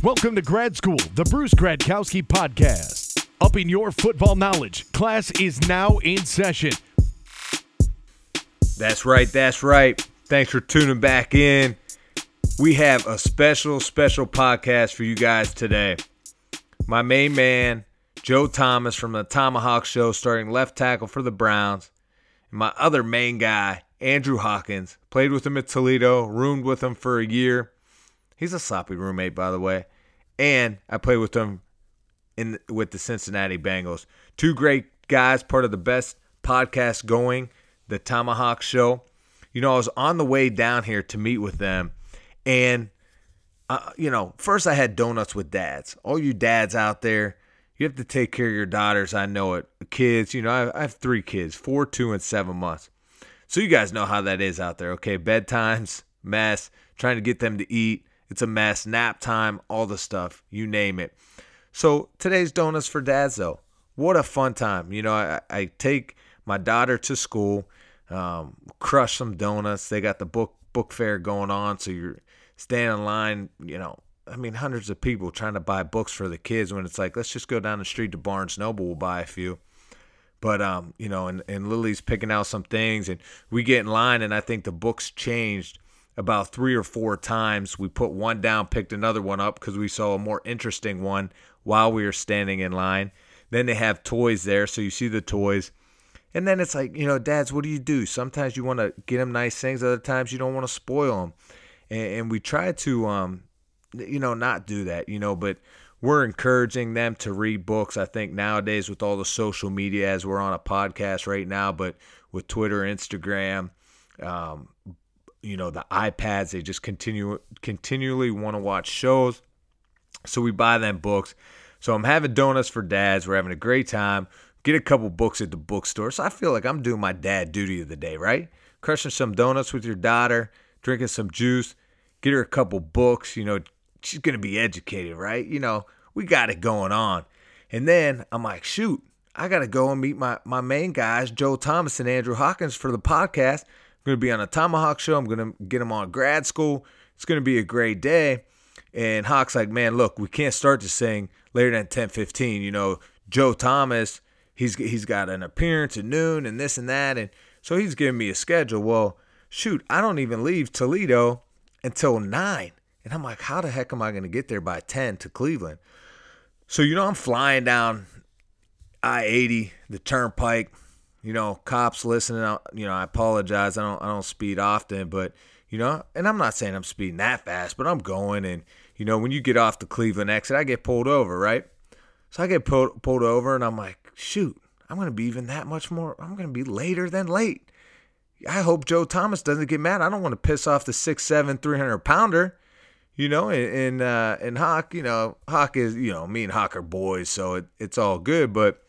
Welcome to Grad School, the Bruce Gradkowski podcast. Upping your football knowledge. Class is now in session. That's right, that's right. Thanks for tuning back in. We have a special, special podcast for you guys today. My main man, Joe Thomas from the Thomahawk Show, starting left tackle for the Browns. And my other main guy, Andrew Hawkins, played with him at Toledo, roomed with him for a year. He's a sloppy roommate, by the way. And I played with him in with the Cincinnati Bengals. Two great guys, part of the best podcast going, the Thomahawk Show. You know, I was on the way down here to meet with them, and uh, you know, first I had donuts with dads. All you dads out there, you have to take care of your daughters. I know it. Kids, you know, I, I have three kids, four, two, and seven months. So you guys know how that is out there. Okay, bedtimes, mess, trying to get them to eat. It's a mess. Nap time, all the stuff, you name it. So today's donuts for dads, though. What a fun time. You know, I, I take my daughter to school, um, crush some donuts. They got the book book fair going on, so you're standing in line. You know, I mean, hundreds of people trying to buy books for the kids. When it's like, let's just go down the street to Barnes Noble, we'll buy a few. But um, you know, and, and Lily's picking out some things, and we get in line, and I think the books changed about three or four times. We put one down, picked another one up because we saw a more interesting one while we were standing in line. Then they have toys there, so you see the toys. And then it's like, you know, dads, what do you do? Sometimes you want to get them nice things, other times you don't want to spoil them. And, and we try to, um, you know, not do that, you know, but we're encouraging them to read books. I think nowadays with all the social media, as we're on a podcast right now, but with Twitter, Instagram, um, you know the iPads. They just continue continually want to watch shows, so we buy them books. So I'm having donuts for dads. We're having a great time. Get a couple books at the bookstore. So I feel like I'm doing my dad duty of the day, right? Crushing some donuts with your daughter, drinking some juice. Get her a couple books. You know, she's gonna be educated, right? You know, we got it going on. And then I'm like, shoot, I gotta go and meet my my main guys, Joe Thomas and Andrew Hawkins, for the podcast going to be on a Thomahawk show. I'm going to get him on grad school. It's going to be a great day. And Hawk's like, man, look, we can't start this thing later than 10:15. You know, Joe Thomas, he's he's got an appearance at noon and this and that, and so he's giving me a schedule. Well, shoot, I don't even leave Toledo until nine, and I'm like, how the heck am I going to get there by 10 to Cleveland? So you know, I'm flying down I-80, the Turnpike you know, cops listening, you know, I apologize. I don't I don't speed often, but you know, and I'm not saying I'm speeding that fast, but I'm going and you know, when you get off the Cleveland exit, I get pulled over, right? So I get pulled pulled over and I'm like, "Shoot, I'm going to be even that much more I'm going to be later than late." I hope Joe Thomas doesn't get mad. I don't want to piss off the six seven three hundred pounder, you know. And and, uh, and Hawk, you know, Hawk is you know me and Hawk are boys, so it, it's all good. But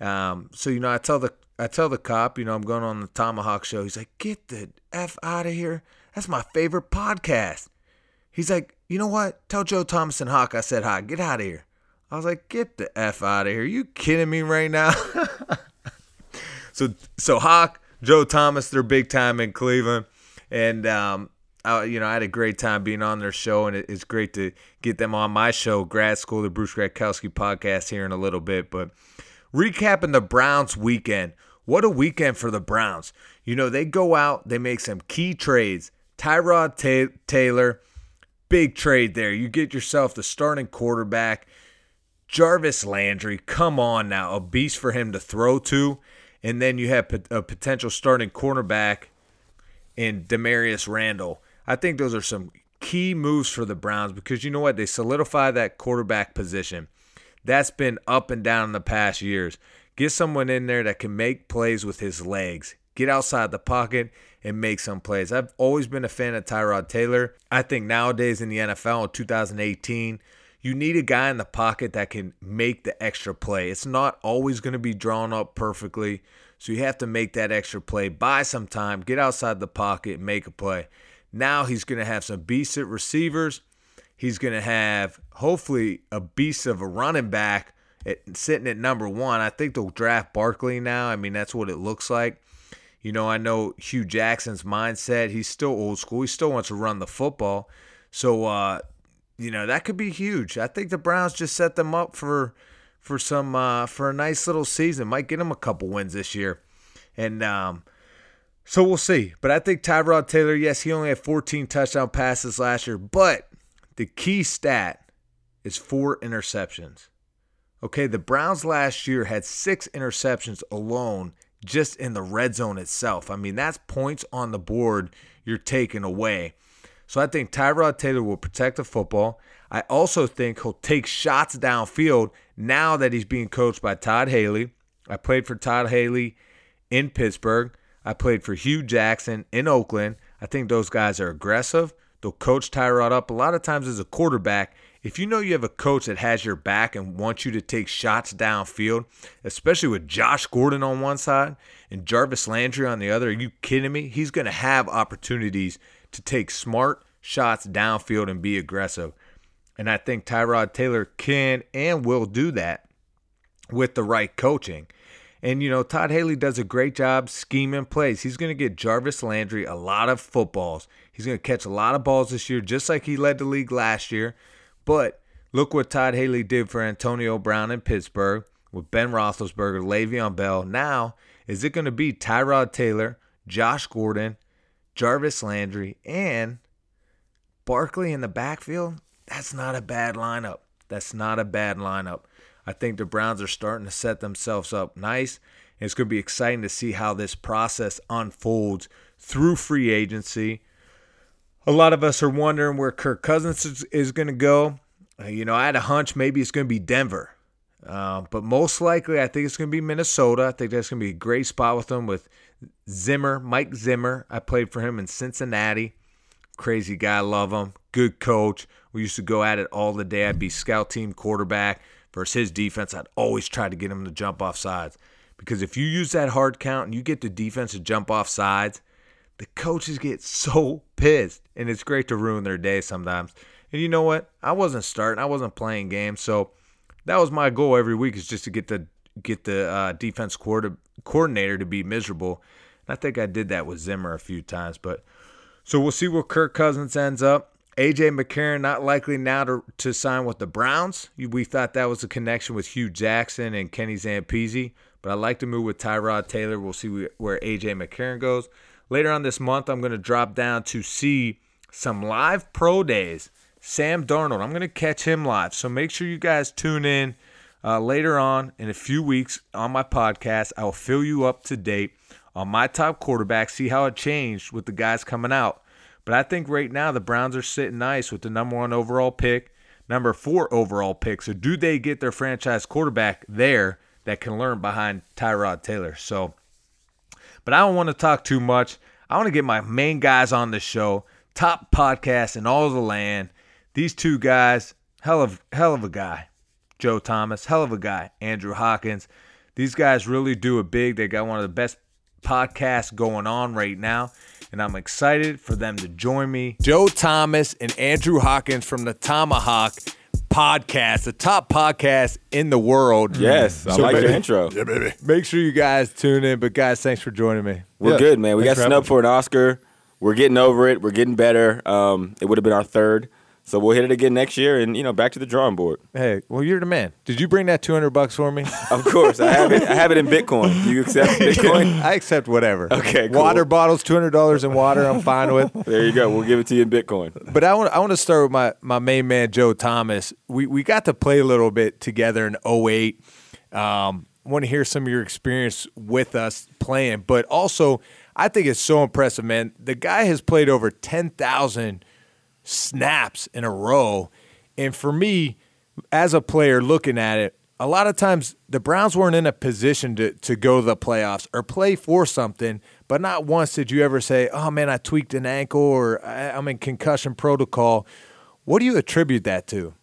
um, so you know, I tell the I tell the cop, you know, I'm going on the Thomahawk show. He's like, get the F out of here. That's my favorite podcast. He's like, you know what? Tell Joe Thomas and Hawk I said hi. Get out of here. I was like, get the F out of here. Are you kidding me right now? so so Hawk, Joe Thomas, they're big time in Cleveland. And um, I, you know, I had a great time being on their show, and it's great to get them on my show, Grad School, the Bruce Gradkowski podcast, here in a little bit. But recapping the Browns weekend. What a weekend for the Browns. You know, they go out, they make some key trades. Tyrod Ta- Taylor, big trade there. You get yourself the starting quarterback. Jarvis Landry, come on now, a beast for him to throw to. And then you have a potential starting cornerback in Damarious Randall. I think those are some key moves for the Browns because you know what? They solidify that quarterback position. That's been up and down in the past years. Get someone in there that can make plays with his legs. Get outside the pocket and make some plays. I've always been a fan of Tyrod Taylor. I think nowadays in the NFL in 2018, you need a guy in the pocket that can make the extra play. It's not always going to be drawn up perfectly. So you have to make that extra play, buy some time, get outside the pocket, make a play. Now he's going to have some beast at receivers. He's going to have hopefully a beast of a running back sitting at number one. I think they'll draft Barkley now. I mean, that's what it looks like. You know, I know Hue Jackson's mindset. He's still old school. He still wants to run the football. So, uh, you know that could be huge. I think the Browns just set them up for for some uh, for a nice little season. Might get them a couple wins this year, and um, so we'll see. But I think Tyrod Taylor, yes, he only had 14 touchdown passes last year, but the key stat is four interceptions. Okay, the Browns last year had six interceptions alone just in the red zone itself. I mean, that's points on the board you're taking away. So I think Tyrod Taylor will protect the football. I also think he'll take shots downfield now that he's being coached by Todd Haley. I played for Todd Haley in Pittsburgh. I played for Hue Jackson in Oakland. I think those guys are aggressive. They'll coach Tyrod up. A lot of times as a quarterback, if you know you have a coach that has your back and wants you to take shots downfield, especially with Josh Gordon on one side and Jarvis Landry on the other, are you kidding me? He's going to have opportunities to take smart shots downfield and be aggressive. And I think Tyrod Taylor can and will do that with the right coaching. And, you know, Todd Haley does a great job scheming plays. He's going to get Jarvis Landry a lot of footballs. He's going to catch a lot of balls this year, just like he led the league last year. But look what Todd Haley did for Antonio Brown in Pittsburgh with Ben Roethlisberger, Le'Veon Bell. Now, is it going to be Tyrod Taylor, Josh Gordon, Jarvis Landry, and Barkley in the backfield, that's not a bad lineup. That's not a bad lineup. I think the Browns are starting to set themselves up nice. It's going to be exciting to see how this process unfolds through free agency. A lot of us are wondering where Kirk Cousins is, is going to go. Uh, you know, I had a hunch maybe it's going to be Denver. Uh, but most likely, I think it's going to be Minnesota. I think that's going to be a great spot with them with Zimmer, Mike Zimmer. I played for him in Cincinnati. Crazy guy, love him. Good coach. We used to go at it all the day. I'd be scout team quarterback versus his defense. I'd always try to get him to jump off sides. Because if you use that hard count and you get the defense to jump off sides, the coaches get so pissed. And it's great to ruin their day sometimes. And you know what? I wasn't starting. I wasn't playing games. So that was my goal every week is just to get the get the uh, defense coordinator to be miserable. And I think I did that with Zimmer a few times. But so we'll see where Kirk Cousins ends up. AJ McCarron not likely now to, to sign with the Browns. We thought that was a connection with Hue Jackson and Kenny Zampese, but I like to move with Tyrod Taylor. We'll see where AJ McCarron goes. Later on this month, I'm going to drop down to see some live pro days. Sam Darnold, I'm going to catch him live. So make sure you guys tune in uh, later on in a few weeks on my podcast. I will fill you up to date on my top quarterback, see how it changed with the guys coming out. But I think right now the Browns are sitting nice with the number one overall pick, number four overall pick. So do they get their franchise quarterback there that can learn behind Tyrod Taylor? So, but I don't want to talk too much. I want to get my main guys on the show, top podcast in all the land. These two guys, hell of hell of a guy, Joe Thomas, hell of a guy, Andrew Hawkins. These guys really do it big. They got one of the best podcasts going on right now and I'm excited for them to join me. Joe Thomas and Andrew Hawkins from the Thomahawk podcast, the top podcast in the world. Yes, I so like your intro. Yeah, baby. Make sure you guys tune in. But guys, thanks for joining me. We're yeah. good, man. We thanks got snubbed for an Oscar. We're getting over it. We're getting better. Um, it would have been our third. So we'll hit it again next year, and you know, back to the drawing board. Hey, well, you're the man. Did you bring that two hundred bucks for me? of course, I have it. I have it in Bitcoin. Do you accept Bitcoin? I accept whatever. Okay, cool. Water bottles, two hundred dollars in water. I'm fine with. There you go. We'll give it to you in Bitcoin. But I want I want to start with my my main man Joe Thomas. We we got to play a little bit together in 08. Um, want to hear some of your experience with us playing, but also I think it's so impressive, man. The guy has played over ten thousand snaps in a row. And for me, as a player looking at it, a lot of times the Browns weren't in a position to, to go to the playoffs or play for something, but not once did you ever say, oh man, I tweaked an ankle or I'm in concussion protocol. What do you attribute that to?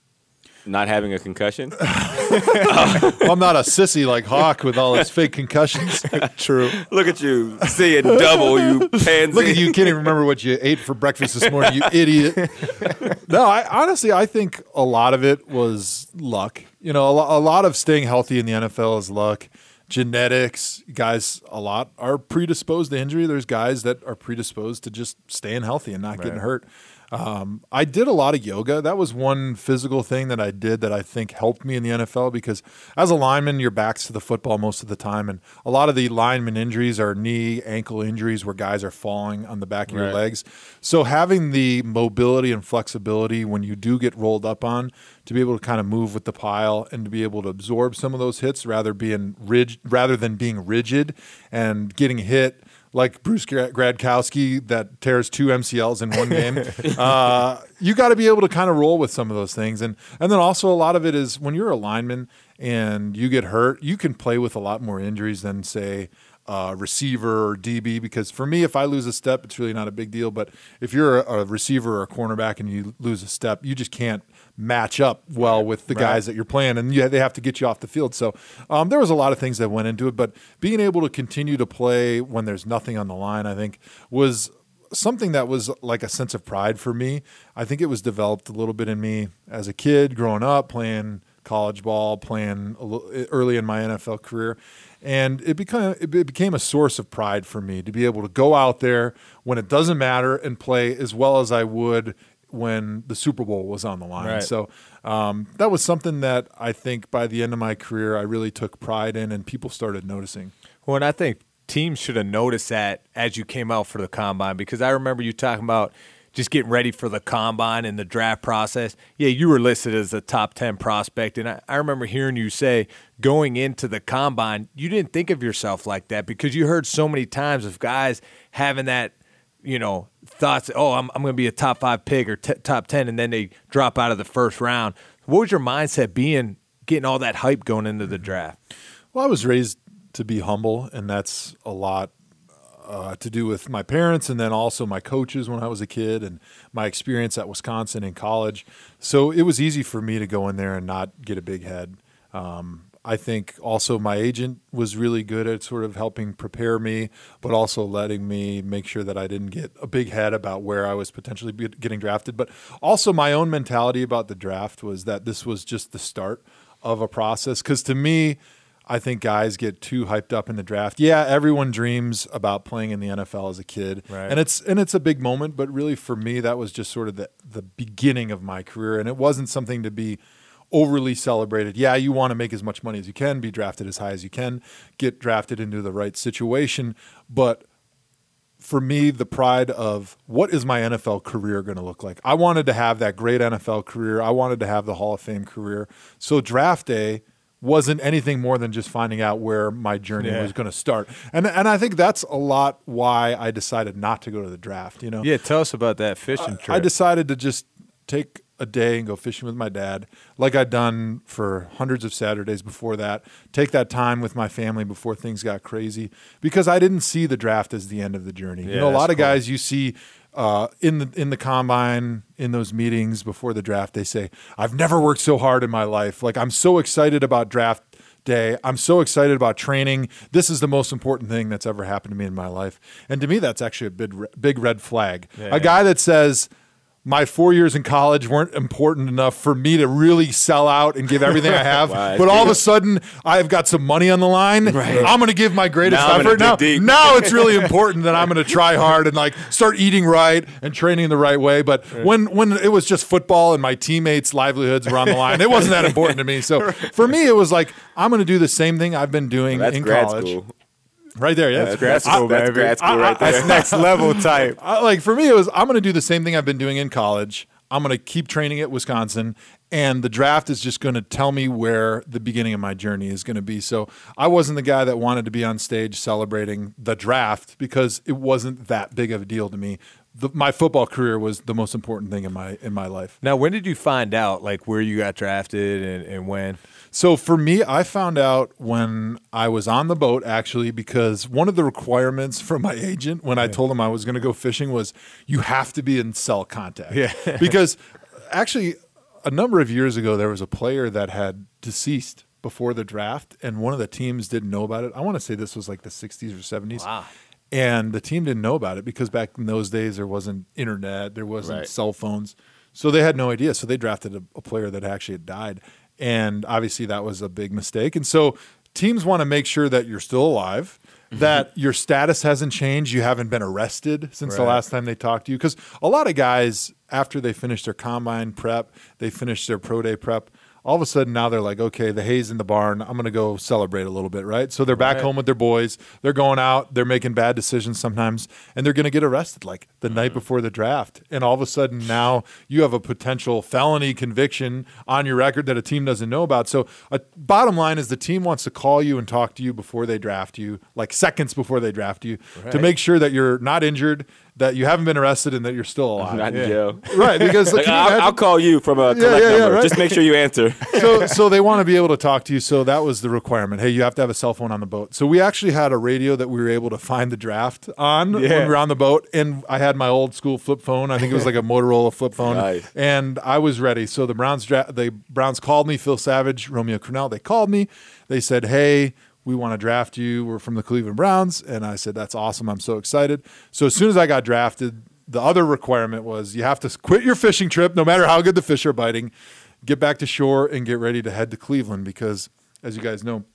Not having a concussion. Uh, I'm not a sissy like Hawk with all his fake concussions. True. Look at you seeing double, you pansy. Look at you, can't even remember what you ate for breakfast this morning, you idiot. no, I honestly, I think a lot of it was luck. You know, a, a lot of staying healthy in the NFL is luck genetics guys a lot are predisposed to injury there's guys that are predisposed to just staying healthy and not right. getting hurt Um, I did a lot of yoga. That was one physical thing that I did that I think helped me in the NFL because as a lineman, your back's to the football most of the time. And a lot of the lineman injuries are knee, ankle injuries where guys are falling on the back of your legs. So having the mobility and flexibility when you do get rolled up on to be able to kind of move with the pile and to be able to absorb some of those hits rather being rig- rather than being rigid and getting hit like Bruce Gradkowski that tears two MCLs in one game. uh, you got to be able to kind of roll with some of those things, and and then also a lot of it is when you're a lineman and you get hurt, you can play with a lot more injuries than say. Uh, receiver or DB because for me, if I lose a step, it's really not a big deal. But if you're a, a receiver or a cornerback and you lose a step, you just can't match up well with the guys that you're playing, and you, they have to get you off the field. So um, there was a lot of things that went into it, but being able to continue to play when there's nothing on the line, I think, was something that was like a sense of pride for me. I think it was developed a little bit in me as a kid, growing up, playing college ball, playing a little, early in my NFL career. And it became it became a source of pride for me to be able to go out there when it doesn't matter and play as well as I would when the Super Bowl was on the line. Right. So um, that was something that I think by the end of my career I really took pride in, and people started noticing. Well, and I think teams should have noticed that as you came out for the combine because I remember you talking about just getting ready for the combine and the draft process. Yeah, you were listed as a top 10 prospect. And I, I remember hearing you say going into the combine, you didn't think of yourself like that because you heard so many times of guys having that, you know, thoughts, oh, I'm, I'm going to be a top five pick or t- top 10, and then they drop out of the first round. What was your mindset being, getting all that hype going into the draft? Well, I was raised to be humble, and that's a lot uh, to do with my parents and then also my coaches when I was a kid and my experience at Wisconsin in college. So it was easy for me to go in there and not get a big head. Um, I think also my agent was really good at sort of helping prepare me, but also letting me make sure that I didn't get a big head about where I was potentially getting drafted. But also my own mentality about the draft was that this was just the start of a process. Because to me, I think guys get too hyped up in the draft. Yeah, everyone dreams about playing in the NFL as a kid, Right. and it's and it's a big moment. But really, for me, that was just sort of the the beginning of my career, and it wasn't something to be overly celebrated. Yeah, you want to make as much money as you can, be drafted as high as you can, get drafted into the right situation, but for me, the pride of what is my NFL career going to look like? I wanted to have that great NFL career. I wanted to have the Hall of Fame career. So draft day wasn't anything more than just finding out where my journey Yeah. was going to start. And and I think that's a lot why I decided not to go to the draft, you know. Yeah, tell us about that fishing trip. I decided to just take a day and go fishing with my dad, like I'd done for hundreds of Saturdays before that. Take that time with my family before things got crazy, because I didn't see the draft as the end of the journey. you know, a lot of guys you see uh, in the in the combine in those meetings before the draft, they say, "I've never worked so hard in my life. Like I'm so excited about draft." Day. I'm so excited about training. This is the most important thing that's ever happened to me in my life. And to me, that's actually a big, big red flag. Yeah. A guy that says, my four years in college weren't important enough for me to really sell out and give everything I have. Wow. but all of a sudden, I've got some money on the line. I'm going to give my greatest Now effort. Now, deep. now it's really important that I'm going to try hard and like start eating right and training the right way. But when when it was just football and my teammates' livelihoods were on the line, it wasn't that important to me. So for me, it was like I'm going to do the same thing I've been doing That's in college. school. Right there, yeah. That's grad I- that's grad school I- right there. That's next level type. I, like for me, it was I'm going to do the same thing I've been doing in college. I'm going to keep training at Wisconsin, and the draft is just going to tell me where the beginning of my journey is going to be. So I wasn't the guy that wanted to be on stage celebrating the draft because it wasn't that big of a deal to me. The, my football career was the most important thing in my in my life. Now, when did you find out like where you got drafted and, and when? So for me, I found out when I was on the boat actually because one of the requirements from my agent when I told him I was going to go fishing was you have to be in cell contact. Yeah. because actually a number of years ago there was a player that had deceased before the draft and one of the teams didn't know about it. I want to say this was like the 60s or 70s. Wow. And the team didn't know about it because back in those days there wasn't internet, there wasn't Right. cell phones. So they had no idea. So they drafted a, a player that actually had died. And obviously that was a big mistake. And so teams want to make sure that you're still alive. Mm-hmm. That your status hasn't changed, you haven't been arrested since the last time they talked to you. Because a lot of guys, after they finish their combine prep, they finish their pro day prep. All of a sudden, now they're like, okay, the hay's in the barn. I'm going to go celebrate a little bit, right? So they're back Right. home with their boys. They're going out. They're making bad decisions sometimes, and they're going to get arrested like the night before the draft. And all of a sudden, now you have a potential felony conviction on your record that a team doesn't know about. So, uh, bottom line is the team wants to call you and talk to you before they draft you, like seconds before they draft you, to make sure that you're not injured, that you haven't been arrested, and that you're still alive. Not in jail. Right, because Like, you I'll, imagine- I'll call you from a collect yeah, yeah, number. right. Just make sure you answer. so so they want to be able to talk to you. So that was the requirement. Hey, you have to have a cell phone on the boat. So we actually had a radio that we were able to find the draft on when Yeah. we were on the boat, and I had my old school flip phone. I think it was like a Motorola flip phone, Nice. and I was ready. So the Browns dra- the Browns called me, Phil Savage, Romeo Crennel. They called me. They said, "Hey." We want to draft you. We're from the Cleveland Browns. And I said, That's awesome. I'm so excited. So, as soon as I got drafted, the other requirement was you have to quit your fishing trip, no matter how good the fish are biting, get back to shore and get ready to head to Cleveland because, as you guys know,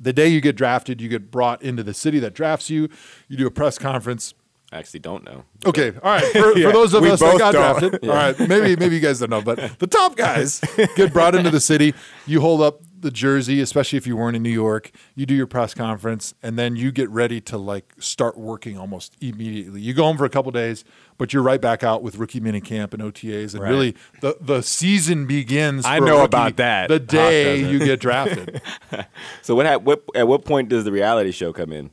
the day you get drafted, you get brought into the city that drafts you. You do a press conference. I actually don't know. Okay, all right. For, Yeah, for those of us that got don't. drafted, all right. Maybe maybe you guys don't know, but the top guys get brought into the city. You hold up the jersey, especially if you weren't in New York. You do your press conference, and then you get ready to like start working almost immediately. You go home for a couple days, but you're right back out with rookie mini camp and OTAs, and Right. really the the season begins. I for a know rookie about that. The day you get drafted. So what, hap- what at what point does the reality show come in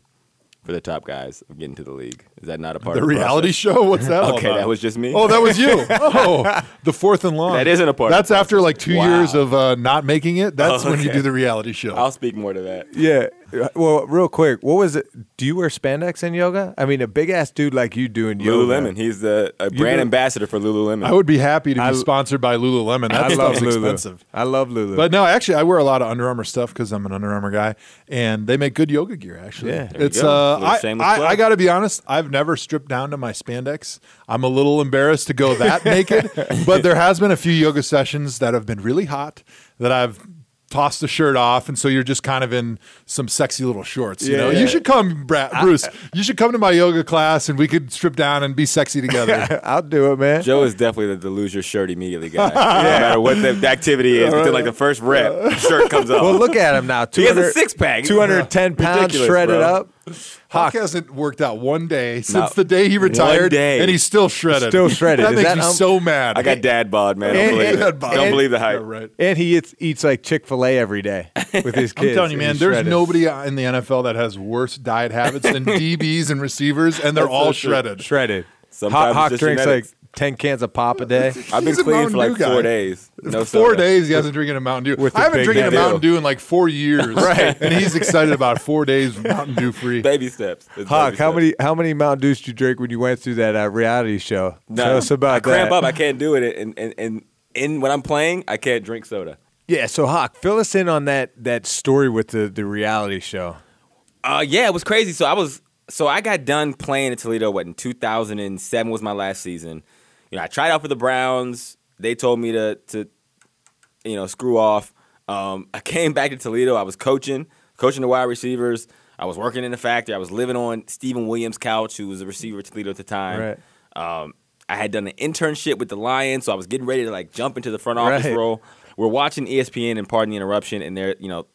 for the top guys of getting to the league? Is that not a part The of the reality process? show? What's that? all Okay, about? that was just me. Oh, that was you. Oh, the fourth and long. That isn't a part of That's the after like two Wow. years of uh, not making it. That's Oh, when you do the reality show. I'll speak more to that. Yeah. Well, real quick, what was it? Do you wear spandex in yoga? I mean, a big ass dude like you doing yoga. Lululemon. He's the a brand do- ambassador for Lululemon. I would be happy to be I- sponsored by Lululemon. That I love stuff's Lulu. expensive. I love Lulu. But no, actually, I wear a lot of Under Armour stuff because I'm an Under Armour guy, and they make good yoga gear. Actually, Yeah. There you it's go. uh, I, shameless I. I got to be honest. I've never stripped down to my spandex. I'm a little embarrassed to go that naked, but there has been a few yoga sessions that have been really hot that I've tossed the shirt off, and so you're just kind of in some sexy little shorts. You Yeah, know, yeah. you should come, Bra- Bruce. you should come to my yoga class, and we could strip down and be sexy together. I'll do it, man. Joe is definitely the, the lose your shirt immediately guy. No matter what the, the activity is, within like the first rep, shirt comes off. Well, look at him now. He has a six-pack. 210 pounds Ridiculous, shredded bro. up. Hawk hasn't worked out one day since Not the day he retired, day. and he's still shredded. Still shredded. That Is makes that me um- so mad. I got dad bod, man. Don't believe and- it. Dad. Don't believe the hype. Yeah, right. And he eats, eats like Chick fil A every day with his kids. I'm telling you, man, there's shredded. nobody in the NFL that has worse diet habits than DBs and receivers, and they're That's all so shredded. shredded. Sometimes Hawk, Hawk drinks genetics. like 10 cans of pop a day. I've been He's a clean Mountain for like Dew guy. four days. No Four soda. days he hasn't drinking a Mountain Dew. With I haven't big drinking a Dew. Mountain Dew in like four years, Right. And he's excited about four days Mountain Dew free. Baby steps. It's Hawk, baby how steps. many how many Mountain Dews did you drink when you went through that uh, reality show? No, Tell us about I cramp that. up. I can't do it. And and and in when I'm playing, I can't drink soda. Yeah, so Hawk, fill us in on that that story with the, the reality show. Uh, yeah, it was crazy. So I was, so I got done playing in Toledo. What in 2007 was my last season. You know, I tried out for the Browns. They told me to to, you know, screw off. Um, I came back to Toledo. I was coaching, coaching the wide receivers. I was working in the factory. I was living on Stephen Williams' couch, who was a receiver at Toledo at the time. Right. Um, I had done an internship with the Lions, so I was getting ready to like jump into the front office Right. role. We're watching ESPN and pardon the interruption, and they're you know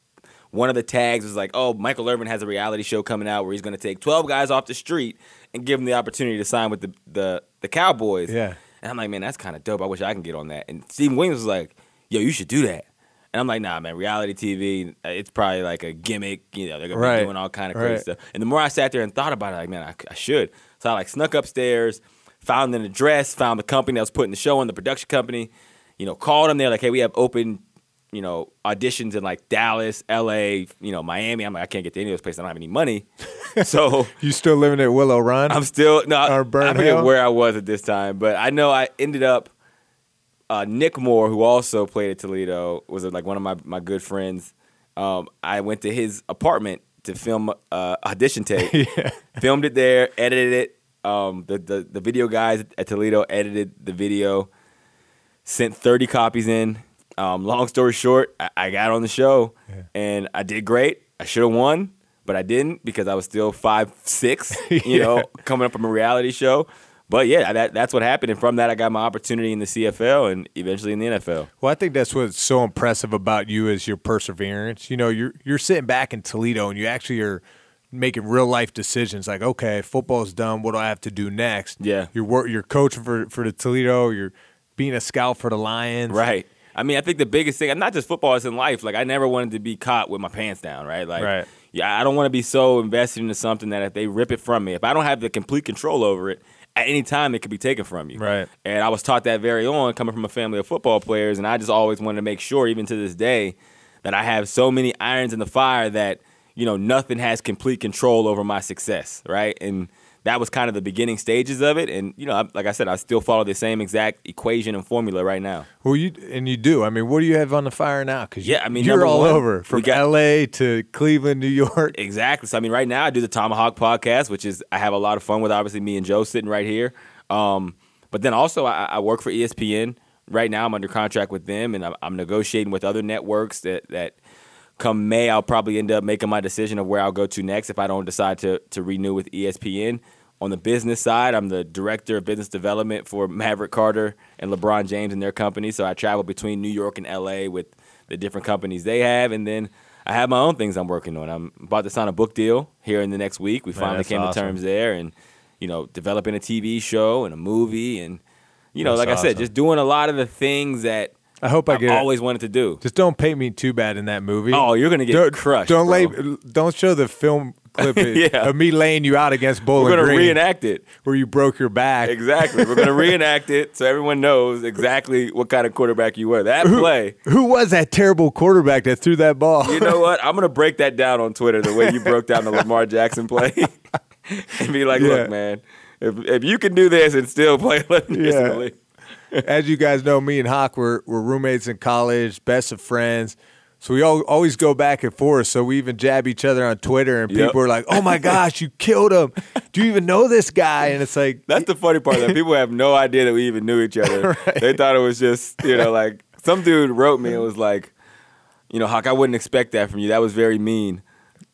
one of the tags was like, "Oh, Michael Irvin has a reality show coming out where he's going to take 12 guys off the street and give them the opportunity to sign with the the, the Cowboys." Yeah. And I'm like, "Man, that's kind of dope. I wish I can get on that." And Stephen Williams was like, "Yo, you should do that." And I'm like, "Nah, man, reality TV, uh, it's probably like a gimmick. You know, they're gonna Right. be doing all kind of crazy Right. stuff." And the more I sat there and thought about it, like, man, I, I should. So I like snuck upstairs, found an address, found the company that was putting the show on, the production company. You know, called them. They're like, "Hey, we have open." You know, auditions in like Dallas, LA, you know, Miami. I'm like, I can't get to any of those places. I don't have any money. So You still living at Willow Run? I'm still no. Or I forget Hill? where I was at this time, but I know I ended up. Uh, Nick Moore, who also played at Toledo, was uh, like one of my my good friends. Um, I went to his apartment to film uh, audition tape. Filmed it there, edited it. Um, the, the the video guys at Toledo edited the video. Sent 30 copies in. Um, long story short, I, I got on the show and I did great. I should have won, but I didn't because I was still five six. You know, coming up from a reality show. But yeah, that that's what happened, and from that, I got my opportunity in the CFL and eventually in the NFL. Well, I think that's what's so impressive about you is your perseverance. You know, you're you're sitting back in Toledo and you actually are making real life decisions. Like, okay, football's done. What do I have to do next? Yeah. you're wor- you're coaching for for the Toledo. You're being a scout for the Lions. Right. I mean, I think the biggest thing, not just football, it's in life. Like, I never wanted to be caught with my pants down, right? Like, Right. yeah, I don't want to be so invested into something that if they rip it from me, if I don't have the complete control over it, at any time it could be taken from you. Right. And I was taught that very on, coming from a family of football players, and I just always wanted to make sure, even to this day, that I have so many irons in the fire that you know nothing has complete control over my success, right? And that was kind of the beginning stages of it. And you know, I- like I said, I still follow the same exact equation and formula right now. Well, you and you do. I mean, what do you have on the fire now? Because Yeah, I mean, you're all one, over from got- L.A. to Cleveland, New York. Exactly. So I mean, right now I do the Thomahawk podcast, which is I have a lot of fun with. Obviously, me and Joe sitting right here. Um, but then also I, I work for ESPN. Right now, I'm under contract with them, and I'm, I'm negotiating with other networks that that come May, I'll probably end up making my decision of where I'll go to next if I don't decide to to renew with ESPN. On the business side, I'm the director of business development for Maverick Carter and LeBron James and their company. So I travel between New York and LA with the different companies they have, and then I have my own things I'm working on. I'm about to sign a book deal here in the next week. We finally came awesome. to terms there, and you know, developing a TV show and a movie, and you know, That's like I said, just doing a lot of the things that I hope I I've get it. always wanted to do. Just don't paint me too bad in that movie. Oh, you're gonna get don't, crushed. Don't bro. lay, don't show the film clip of, Yeah. of me laying you out against Bowling We're gonna Green, reenact it. where you broke your back. Exactly. We're gonna reenact it so everyone knows exactly what kind of quarterback you were. That play. Who was that terrible quarterback that threw that ball? You know what? I'm gonna break that down on Twitter the way you broke down the Lamar Jackson play, and be like, Yeah. "Look, man, if if you can do this and still play 11 years in Yeah. league, As you guys know, me and Hawk were, were roommates in college, best of friends. So we all, always go back and forth. So we even jab each other on Twitter, and Yep. people are like, "Oh my gosh, you killed him! Do you even know this guy?" And it's like, that's the funny part. That people have no idea that we even knew each other. They thought it was just you know like some dude wrote me and was like, you know, Hawk, I wouldn't expect that from you. That was very mean.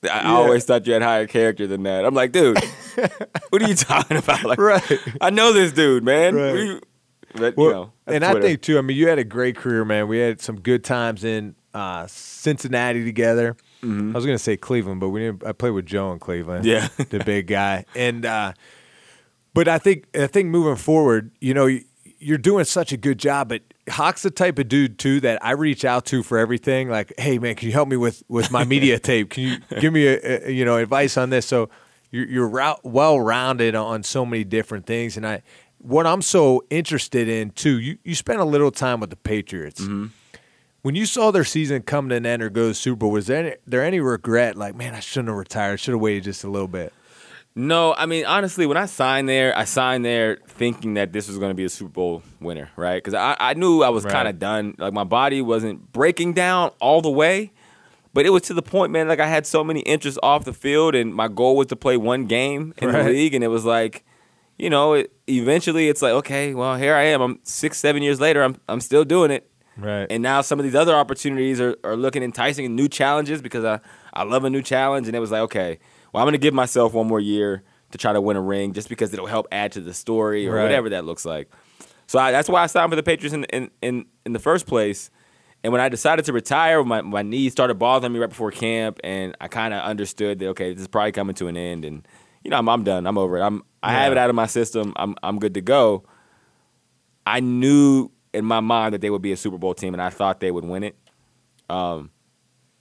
I, I Yeah. always thought you had higher character than that. I'm like, dude, what are you talking about? Like, Right. I know this dude, man. Right. What are you- but, Well, you know, and I think too. I mean, you had a great career, man. We had some good times in uh, Cincinnati together. I was going to say Cleveland, but we didn't. I played with Joe in Cleveland. Yeah. the big guy. And uh, but I think I think moving forward, you know, you- you're doing such a good job. But Hawk's the type of dude too that I reach out to for everything. Like, hey man, can you help me with with my media tape? Can you give me a, a you know advice on this? So you're, you're well rounded on so many different things, and I what I'm so interested in too. You you spent a little time with the Patriots. Mm-hmm. When you saw their season come to an end or go to the Super Bowl, was there any, there any regret? Like, man, I shouldn't have retired. Should have waited just a little bit. No, I mean honestly, when I signed there, I signed there thinking that this was going to be a Super Bowl winner, right? Because I, I knew I was Right. kind of done. Like my body wasn't breaking down all the way, but it was to the point, man. Like I had so many interests off the field, and my goal was to play one game in Right. the league, and it was like, you know, it, eventually it's like, okay, well here I am. I'm six, seven years later. I'm I'm still doing it. Right. And now some of these other opportunities are, are looking enticing and new challenges because I, I love a new challenge. And it was like, okay, well, I'm going to give myself one more year to try to win a ring just because it'll help add to the story or Right. whatever that looks like. So I, that's why I signed for the Patriots in, in, in, in the first place. And when I decided to retire, my, my knees started bothering me right before camp. And I kind of understood that, okay, this is probably coming to an end. And, you know, I'm, I'm done. I'm over it. I'm, I have it out of my system. I'm, I'm good to go. I knew in my mind that they would be a Super Bowl team, and I thought they would win it. Um,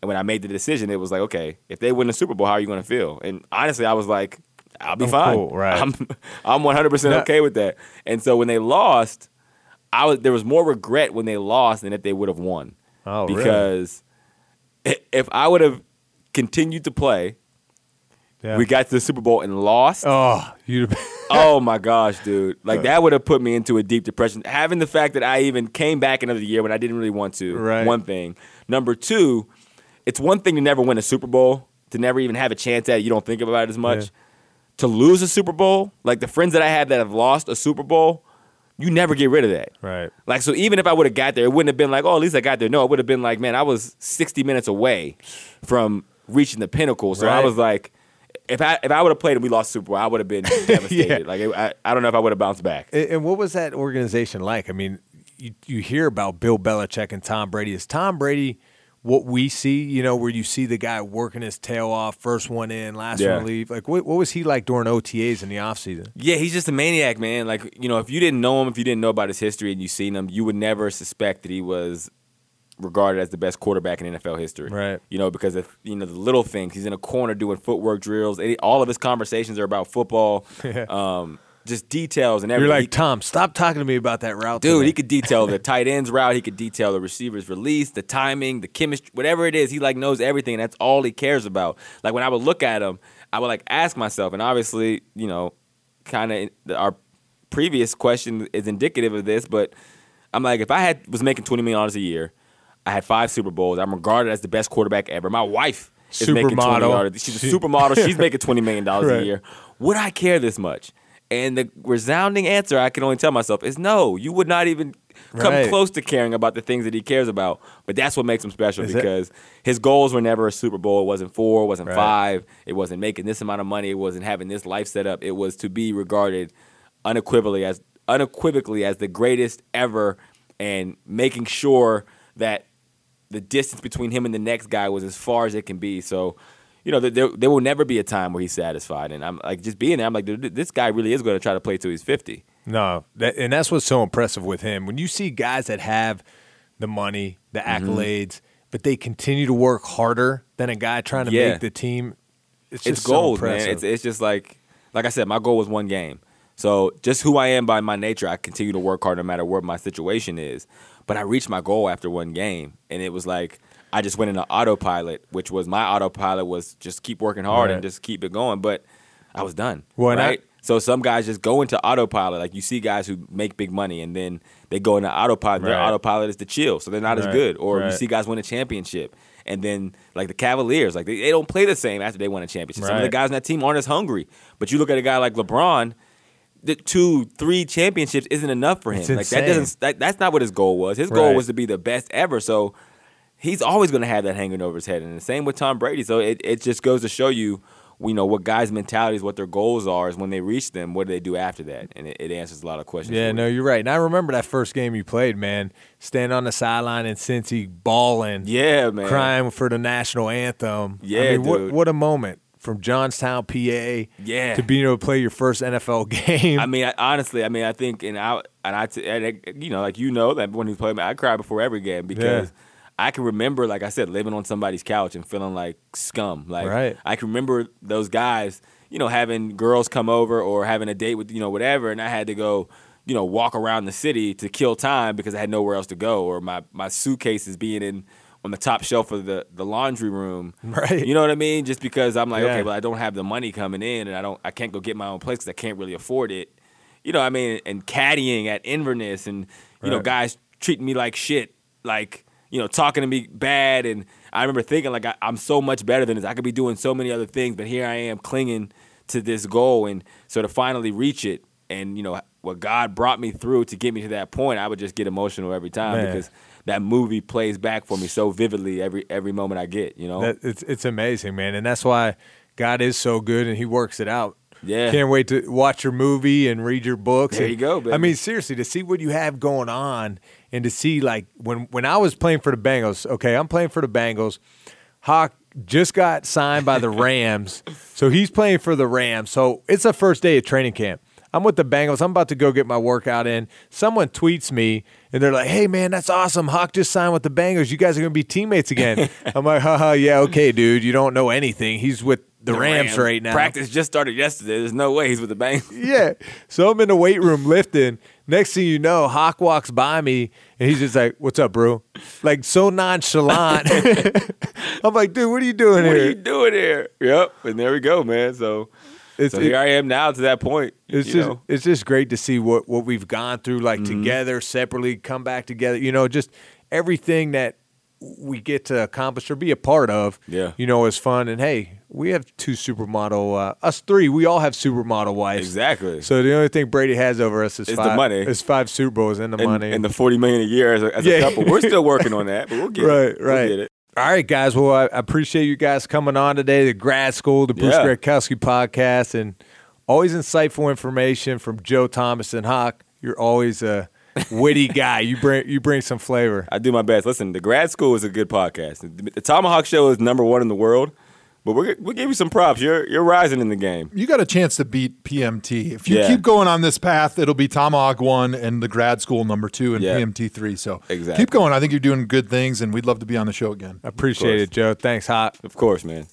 and when I made the decision, it was like, okay, if they win the Super Bowl, how are you going to feel? And honestly, I was like, I'll be I'm fine. cool, right. I'm I'm 100 percent Yeah. okay with that. And so when they lost, I was there was more regret when they lost than if they would have won. Oh, really? because i- if I would have continued to play, Yeah. we got to the Super Bowl and lost oh, you. oh my gosh, dude! Like that would have put me into a deep depression. Having the fact that I even came back another year when I didn't really want to. Right. One thing. Number two, it's one thing to never win a Super Bowl, to never even have a chance at it. You don't think about it as much. Yeah. To lose a Super Bowl, like the friends that I had that have lost a Super Bowl, you never get rid of that. right. Like so, even if I would have got there, it wouldn't have been like, oh, at least I got there. No, it would have been like, man, I was 60 minutes away from reaching the pinnacle. So I was like, if I if I would have played and we lost Super Bowl, I would have been devastated. Like it, I, I don't know if I would have bounced back. And, and what was that organization like? I mean, you, you hear about Bill Belichick and Tom Brady. Is Tom Brady what we see, you know, where you see the guy working his tail off, first one in, last Yeah. one leave? Like, what, what was he like during OTAs in the offseason? Yeah, he's just a maniac, man. Like, you know, if you didn't know him, if you didn't know about his history and you seen him, you would never suspect that he was regarded as the best quarterback in NFL history. Right. You know, because of, you know, the little things. He's in a corner doing footwork drills. All of his conversations are about football. um, just details and You're everything. like, Tom, stop talking to me about that route. Dude, today." he could detail the tight ends route. He could detail the receivers release, the timing, the chemistry, whatever it is. He like knows everything, and that's all he cares about. Like when I would look at him, I would like ask myself, and obviously, you know, kind of our previous question is indicative of this, but I'm like, if I had was making twenty million dollars a year, I had five Super Bowls. I'm regarded as the best quarterback ever. My wife is making twenty dollars. She's a supermodel. She's making twenty million dollars Right. a year. Would I care this much? And the resounding answer I can only tell myself is no. You would not even come Right. close to caring about the things that he cares about. But that's what makes him special Is it- because his goals were never a Super Bowl. It wasn't four, it wasn't Right. five, it wasn't making this amount of money, it wasn't having this life set up. It was to be regarded unequivocally as unequivocally as the greatest ever and making sure that the distance between him and the next guy was as far as it can be. So, you know, there, there will never be a time where he's satisfied. And I'm like, just being there, I'm like, this guy really is going to try to play till he's 50. No, that, and that's what's so impressive with him. When you see guys that have the money, the Mm-hmm. accolades, but they continue to work harder than a guy trying to Yeah. make the team. It's just it's goals, so man. It's, it's just like, like I said, my goal was one game. So just who I am by my nature, I continue to work hard no matter what my situation is. But I reached my goal after one game, and it was like I just went into autopilot, which was my autopilot was just keep working hard Right. and just keep it going. But I was done. Well, and I- right. so some guys just go into autopilot. Like you see guys who make big money and then they go into autopilot. Their autopilot is to chill, so they're not Right. as good. Or you see guys win a championship, and then like the Cavaliers, like they, they don't play the same after they win a championship. Some of the guys on that team aren't as hungry. But you look at a guy like LeBron, the two, three championships isn't enough for him. It's like that doesn't. That, that's not what his goal was. His goal Right. was to be the best ever. So he's always going to have that hanging over his head. And the same with Tom Brady. So it, it just goes to show you, you know, what guys' mentalities, what their goals are, is when they reach them, what do they do after that? And it, it answers a lot of questions. Yeah, no, you. you're right. And I remember that first game you played, man. Stand on the sideline in Cincy, balling, Yeah, man. crying for the national anthem. I Yeah, mean, what dude. what a moment from Johnstown, PA, Yeah. to being able to play your first NFL game. I mean, I, honestly, I mean, I think, and I, and I, and it- you know, like you know, that when he played, I cry before every game because Yeah. I can remember, like I said, living on somebody's couch and feeling like scum. Like Right. I can remember those guys, you know, having girls come over or having a date with, you know, whatever, and I had to go, you know, walk around the city to kill time because I had nowhere else to go, or my my suitcases being in on the top shelf of the the laundry room. Right. You know what I mean? Just because I'm like, Yeah. okay, but I don't have the money coming in, and I don't, I can't go get my own place because I can't really afford it. You know, what I mean, and caddying at Inverness, and you know, guys treating me like shit, like you know, talking to me bad, and I remember thinking like I, I'm so much better than this. I could be doing so many other things, but here I am clinging to this goal, and so to finally reach it, and you know, what God brought me through to get me to that point, I would just get emotional every time Man. because that movie plays back for me so vividly every every moment I get. You know, That, it's it's amazing, man, and that's why God is so good and He works it out. Yeah. can't wait to watch your movie and read your books. There And- you go, baby. I mean, seriously, to see what you have going on and to see like when when I was playing for the Bengals. Okay, I'm playing for the Bengals. Hawk just got signed by the Rams, so he's playing for the Rams. So it's the first day of training camp. I'm with the Bengals. I'm about to go get my workout in. Someone tweets me and they're like, "Hey man, that's awesome. Hawk just signed with the Bengals. You guys are gonna be teammates again." I'm like, "Haha, yeah, okay, dude. You don't know anything. He's with the, Rams, right now." Practice just started yesterday. There's no way he's with the Bengals. yeah. So I'm in the weight room lifting. Next thing you know, Hawk walks by me and he's just like, "What's up, bro?" Like so nonchalant. I'm like, "Dude, what are you doing What here?" What are you doing here? Yep. And there we go, man. So, It's so it- here I am now to that point. It's just know. it's just great to see what what we've gone through, like Mm-hmm. together, separately, come back together. You know, just everything that we get to accomplish or be a part of. Yeah. you know, is fun. And hey, we have two supermodel. Uh, us three, we all have supermodel wives. Exactly. So the only thing Brady has over us is It's the money. It's five Super Bowls and the and, money and the forty million a year as a, as Yeah. a couple. We're still working on that, but we'll get Right, it. We'll right. get it. All right, guys. Well, I appreciate you guys coming on today. The grad school, the Bruce Yeah. Gradkowski podcast, and always insightful information from Joe Thomas and Hawk. You're always a witty guy. You bring you bring some flavor. I do my best. Listen, the grad school is a good podcast. The Thomahawk Show is number one in the world, but we're, we'll give you some props. You're you're rising in the game. You got a chance to beat PMT. If you Yeah. keep going on this path, it'll be Thomahawk one and the grad school number two and Yeah. PMT three. So Exactly. keep going. I think you're doing good things, and we'd love to be on the show again. Appreciate it, Joe. Thanks, Hawk. Of course, man.